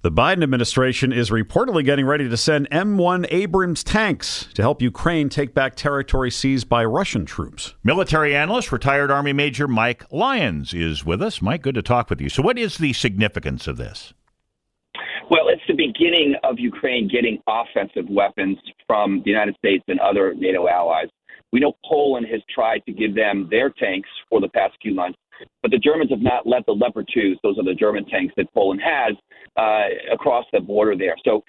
The Biden administration is reportedly getting ready to send M1 Abrams tanks to help Ukraine take back territory seized by Russian troops. Military analyst, retired Army Major Mike Lyons is with us. Mike, good to talk with you. So, what is the significance of this? Well, it's the beginning of Ukraine getting offensive weapons from the United States and other NATO allies. We know Poland has tried to give them their tanks for the past few months, but the Germans have not let the Leopard 2s, those are the German tanks that Poland has, uh, across the border there. So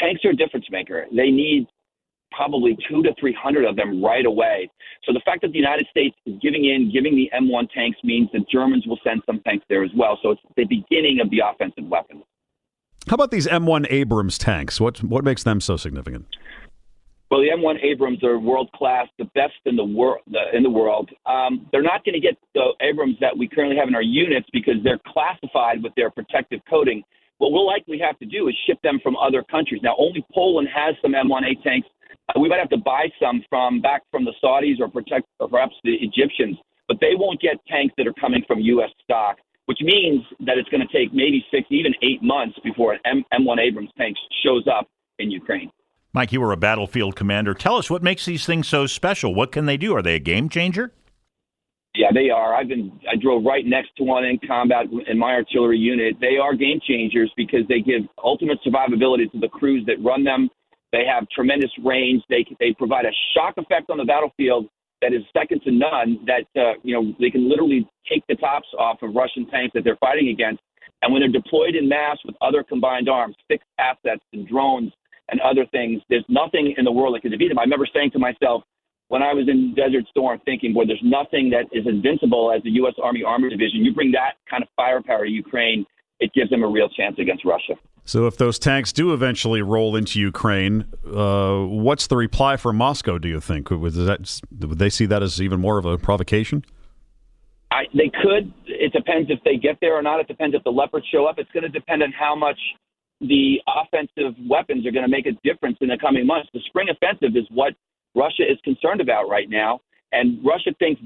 tanks are a difference maker. They need probably two to 300 of them right away. So the fact that the United States is giving in, giving the M1 tanks means that Germans will send some tanks there as well. So it's the beginning of the offensive weapons. How about these M1 Abrams tanks? What what makes them so significant? Well, the M1 Abrams are world class, the best in the world. In the world, um, they're not going to get the Abrams that we currently have in our units because they're classified with their protective coating. What we'll likely have to do is ship them from other countries. Now, only Poland has some M1A tanks. Uh, we might have to buy some from back from the Saudis or protect, or perhaps the Egyptians, but they won't get tanks that are coming from U.S. stock which means that it's going to take maybe six, even eight months before an M- M1 Abrams tank shows up in Ukraine. Mike, you were a battlefield commander. Tell us what makes these things so special. What can they do? Are they a game changer? Yeah, they are. I've been I drove right next to one in combat in my artillery unit. They are game changers because they give ultimate survivability to the crews that run them. They have tremendous range. They they provide a shock effect on the battlefield that is second to none. That uh, you know they can literally take the tops off of Russian tanks that they're fighting against. And when they're deployed in mass with other combined arms, fixed assets and drones and other things, there's nothing in the world that can defeat them. I remember saying to myself when I was in Desert Storm, thinking, "Boy, there's nothing that is invincible as the U.S. Army Armored Division. You bring that kind of firepower to Ukraine, it gives them a real chance against Russia." So, if those tanks do eventually roll into Ukraine, uh, what's the reply from Moscow? Do you think would, that, would they see that as even more of a provocation? I, they could. It depends if they get there or not. It depends if the leopards show up. It's going to depend on how much the offensive weapons are going to make a difference in the coming months. The spring offensive is what Russia is concerned about right now, and Russia thinks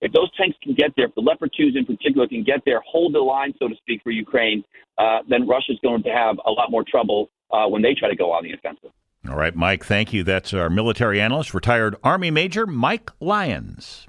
if those tanks can get there, if the Leopard 2s in particular can get there, hold the line, so to speak, for Ukraine, uh, then Russia's going to have a lot more trouble uh, when they try to go on the offensive. All right, Mike, thank you. That's our military analyst, retired Army Major Mike Lyons.